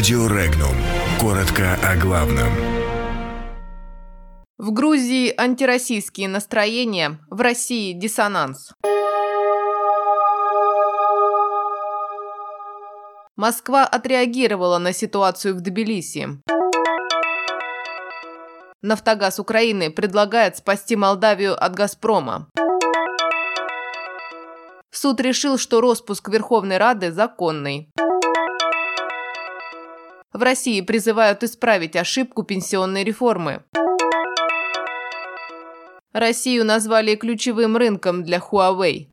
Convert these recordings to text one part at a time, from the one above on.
Радио Регнум. Коротко о главном. В Грузии антироссийские настроения, в России диссонанс. Москва отреагировала на ситуацию в Тбилиси. Нафтогаз Украины предлагает спасти Молдавию от «Газпрома». Суд решил, что распуск Верховной Рады законный. В России призывают исправить ошибку пенсионной реформы. Россию назвали ключевым рынком для Huawei.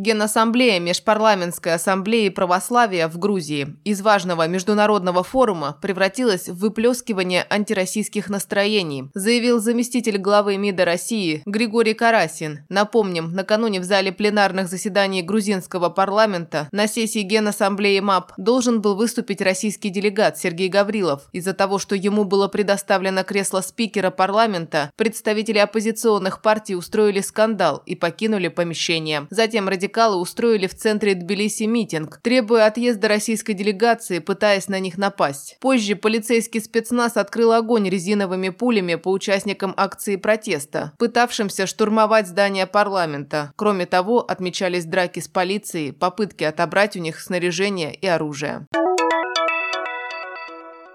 Генассамблея Межпарламентской ассамблеи православия в Грузии из важного международного форума превратилась в выплескивание антироссийских настроений, заявил заместитель главы МИДа России Григорий Карасин. Напомним, накануне в зале пленарных заседаний грузинского парламента на сессии Генассамблеи МАП должен был выступить российский делегат Сергей Гаврилов. Из-за того, что ему было предоставлено кресло спикера парламента, представители оппозиционных партий устроили скандал и покинули помещение. Затем радикально радикалы устроили в центре Тбилиси митинг, требуя отъезда российской делегации, пытаясь на них напасть. Позже полицейский спецназ открыл огонь резиновыми пулями по участникам акции протеста, пытавшимся штурмовать здание парламента. Кроме того, отмечались драки с полицией, попытки отобрать у них снаряжение и оружие.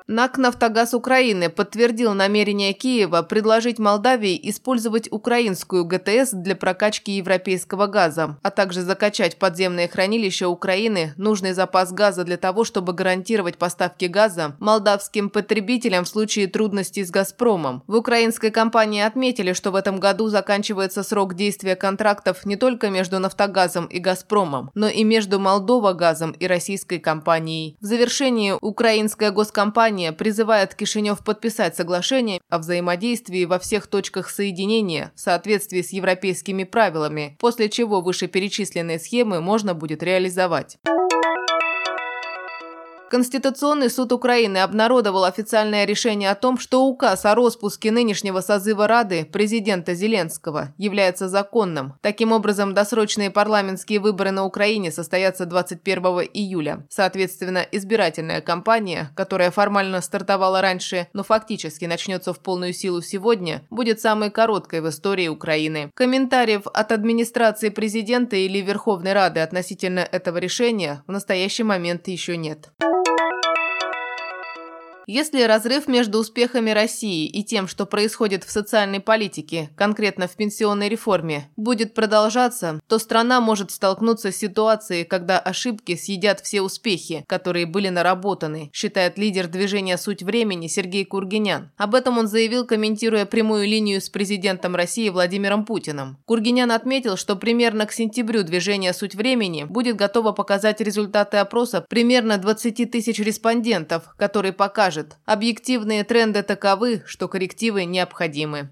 НАК «Нафтогаз Украины» подтвердил намерение Киева предложить Молдавии использовать украинскую ГТС для прокачки европейского газа, а также закачать подземные хранилища Украины нужный запас газа для того, чтобы гарантировать поставки газа молдавским потребителям в случае трудностей с «Газпромом». В украинской компании отметили, что в этом году заканчивается срок действия контрактов не только между «Нафтогазом» и «Газпромом», но и между «Молдова газом» и российской компанией. В завершении украинская госкомпания Германия призывает Кишинев подписать соглашение о взаимодействии во всех точках соединения в соответствии с европейскими правилами, после чего вышеперечисленные схемы можно будет реализовать. Конституционный суд Украины обнародовал официальное решение о том, что указ о распуске нынешнего созыва Рады президента Зеленского является законным. Таким образом, досрочные парламентские выборы на Украине состоятся 21 июля. Соответственно, избирательная кампания, которая формально стартовала раньше, но фактически начнется в полную силу сегодня, будет самой короткой в истории Украины. Комментариев от администрации президента или Верховной Рады относительно этого решения в настоящий момент еще нет. Если разрыв между успехами России и тем, что происходит в социальной политике, конкретно в пенсионной реформе, будет продолжаться, то страна может столкнуться с ситуацией, когда ошибки съедят все успехи, которые были наработаны, считает лидер движения «Суть времени» Сергей Кургинян. Об этом он заявил, комментируя прямую линию с президентом России Владимиром Путиным. Кургинян отметил, что примерно к сентябрю движение «Суть времени» будет готово показать результаты опроса примерно 20 тысяч респондентов, которые покажут, скажет, объективные тренды таковы, что коррективы необходимы.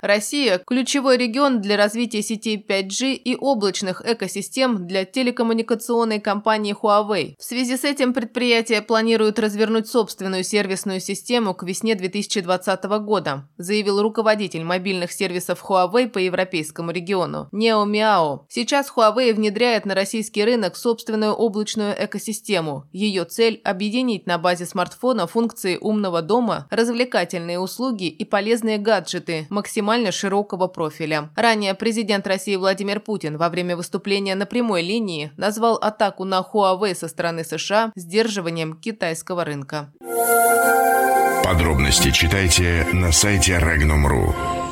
Россия – ключевой регион для развития сетей 5G и облачных экосистем для телекоммуникационной компании Huawei. В связи с этим предприятие планирует развернуть собственную сервисную систему к весне 2020 года, заявил руководитель мобильных сервисов Huawei по европейскому региону Нео Миао. Сейчас Huawei внедряет на российский рынок собственную облачную экосистему. Ее цель – объединить на базе смартфона функции умного дома, развлекательные услуги и полезные гаджеты максимально максимально широкого профиля. Ранее президент России Владимир Путин во время выступления на прямой линии назвал атаку на Huawei со стороны США сдерживанием китайского рынка. Подробности читайте на сайте Regnum.ru.